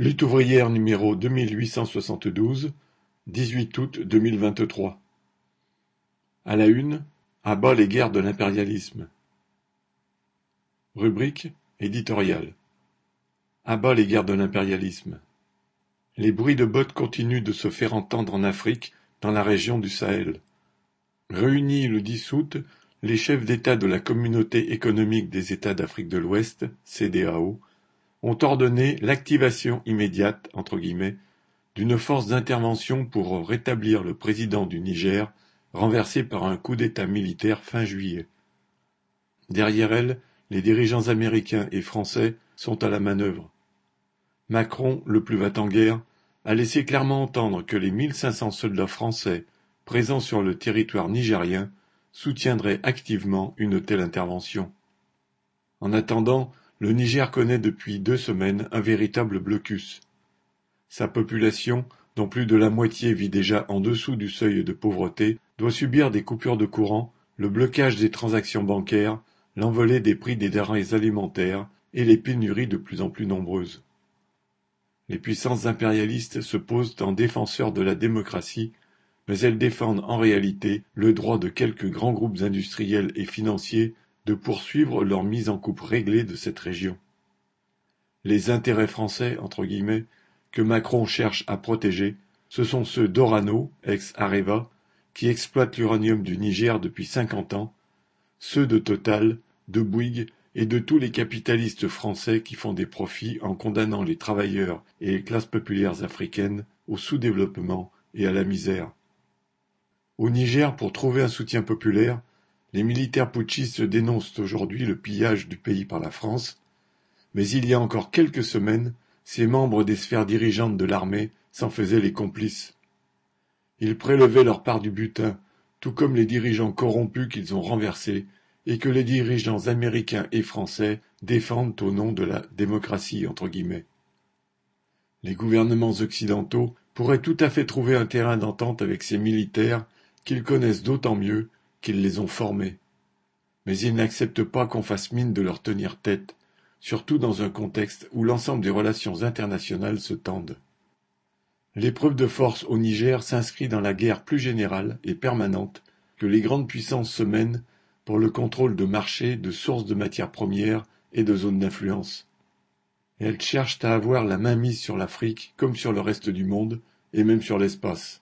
Lutte ouvrière numéro deux mille huit cent soixante-douze, dix-huit août deux mille vingt-trois. À la une, à bas les guerres de l'impérialisme. Rubrique éditoriale. À bas les guerres de l'impérialisme. Les bruits de bottes continuent de se faire entendre en Afrique, dans la région du Sahel. Réunis le 10 août, les chefs d'État de la Communauté économique des États d'Afrique de l'Ouest, CEDEAO, ont ordonné l'activation immédiate d'une force d'intervention pour rétablir le président du Niger, renversé par un coup d'État militaire fin juillet. Derrière elle, les dirigeants américains et français sont à la manœuvre. Macron, le plus va-t-en-guerre, a laissé clairement entendre que les 1500 soldats français présents sur le territoire nigérien soutiendraient activement une telle intervention. En attendant, le Niger connaît depuis deux semaines un véritable blocus. Sa population, dont plus de la moitié vit déjà en dessous du seuil de pauvreté, doit subir des coupures de courant, le blocage des transactions bancaires, l'envolée des prix des denrées alimentaires et les pénuries de plus en plus nombreuses. Les puissances impérialistes se posent en défenseurs de la démocratie, mais elles défendent en réalité le droit de quelques grands groupes industriels et financiers poursuivre leur mise en coupe réglée de cette région. Les intérêts français, entre guillemets, que Macron cherche à protéger, ce sont ceux d'Orano, ex-Areva, qui exploite l'uranium du Niger depuis cinquante ans, ceux de Total, de Bouygues et de tous les capitalistes français qui font des profits en condamnant les travailleurs et les classes populaires africaines au sous-développement et à la misère. Au Niger, pour trouver un soutien populaire, les militaires putschistes dénoncent aujourd'hui le pillage du pays par la France, mais il y a encore quelques semaines, ces membres des sphères dirigeantes de l'armée s'en faisaient les complices. Ils prélevaient leur part du butin, tout comme les dirigeants corrompus qu'ils ont renversés et que les dirigeants américains et français défendent au nom de la démocratie entre guillemets. Les gouvernements occidentaux pourraient tout à fait trouver un terrain d'entente avec ces militaires qu'ils connaissent d'autant mieux qu'ils les ont formés. Mais ils n'acceptent pas qu'on fasse mine de leur tenir tête, surtout dans un contexte où l'ensemble des relations internationales se tendent. L'épreuve de force au Niger s'inscrit dans la guerre plus générale et permanente que les grandes puissances se mènent pour le contrôle de marchés, de sources de matières premières et de zones d'influence. Elles cherchent à avoir la main mise sur l'Afrique comme sur le reste du monde et même sur l'espace.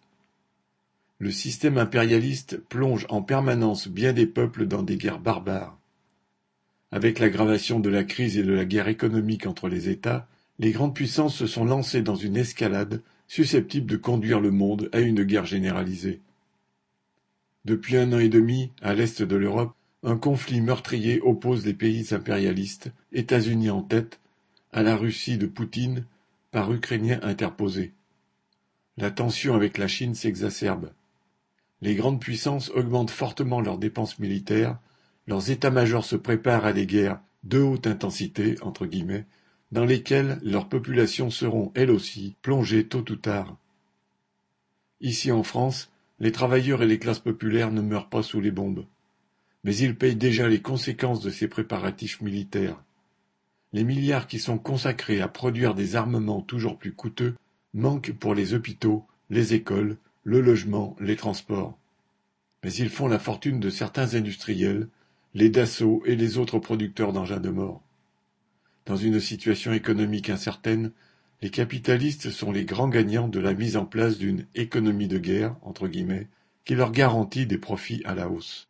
Le système impérialiste plonge en permanence bien des peuples dans des guerres barbares. Avec l'aggravation de la crise et de la guerre économique entre les États, les grandes puissances se sont lancées dans une escalade susceptible de conduire le monde à une guerre généralisée. Depuis un an et demi, à l'est de l'Europe, un conflit meurtrier oppose les pays impérialistes, États-Unis en tête, à la Russie de Poutine, par Ukrainiens interposés. La tension avec la Chine s'exacerbe. Les grandes puissances augmentent fortement leurs dépenses militaires, leurs états-majors se préparent à des guerres de haute intensité, entre guillemets, dans lesquelles leurs populations seront, elles aussi, plongées tôt ou tard. Ici en France, les travailleurs et les classes populaires ne meurent pas sous les bombes. Mais ils payent déjà les conséquences de ces préparatifs militaires. Les milliards qui sont consacrés à produire des armements toujours plus coûteux manquent pour les hôpitaux, les écoles, le logement, les transports. Mais ils font la fortune de certains industriels, les Dassault et les autres producteurs d'engins de mort. Dans une situation économique incertaine, les capitalistes sont les grands gagnants de la mise en place d'une économie de guerre, entre guillemets, qui leur garantit des profits à la hausse.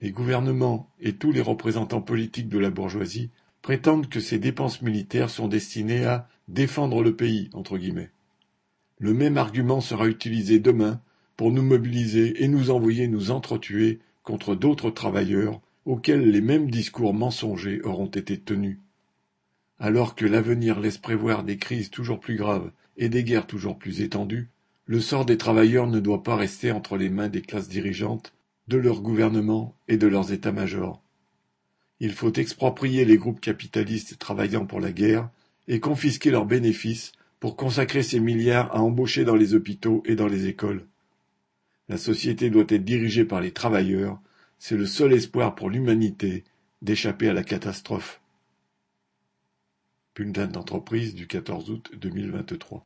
Les gouvernements et tous les représentants politiques de la bourgeoisie prétendent que ces dépenses militaires sont destinées à défendre le pays, entre guillemets. Le même argument sera utilisé demain pour nous mobiliser et nous envoyer nous entretuer contre d'autres travailleurs auxquels les mêmes discours mensongers auront été tenus. Alors que l'avenir laisse prévoir des crises toujours plus graves et des guerres toujours plus étendues, le sort des travailleurs ne doit pas rester entre les mains des classes dirigeantes, de leurs gouvernements et de leurs états-majors. Il faut exproprier les groupes capitalistes travaillant pour la guerre et confisquer leurs bénéfices pour consacrer ces milliards à embaucher dans les hôpitaux et dans les écoles. La société doit être dirigée par les travailleurs, c'est le seul espoir pour l'humanité d'échapper à la catastrophe. Bulletin d'entreprise du quatorze août deux mille vingt-trois.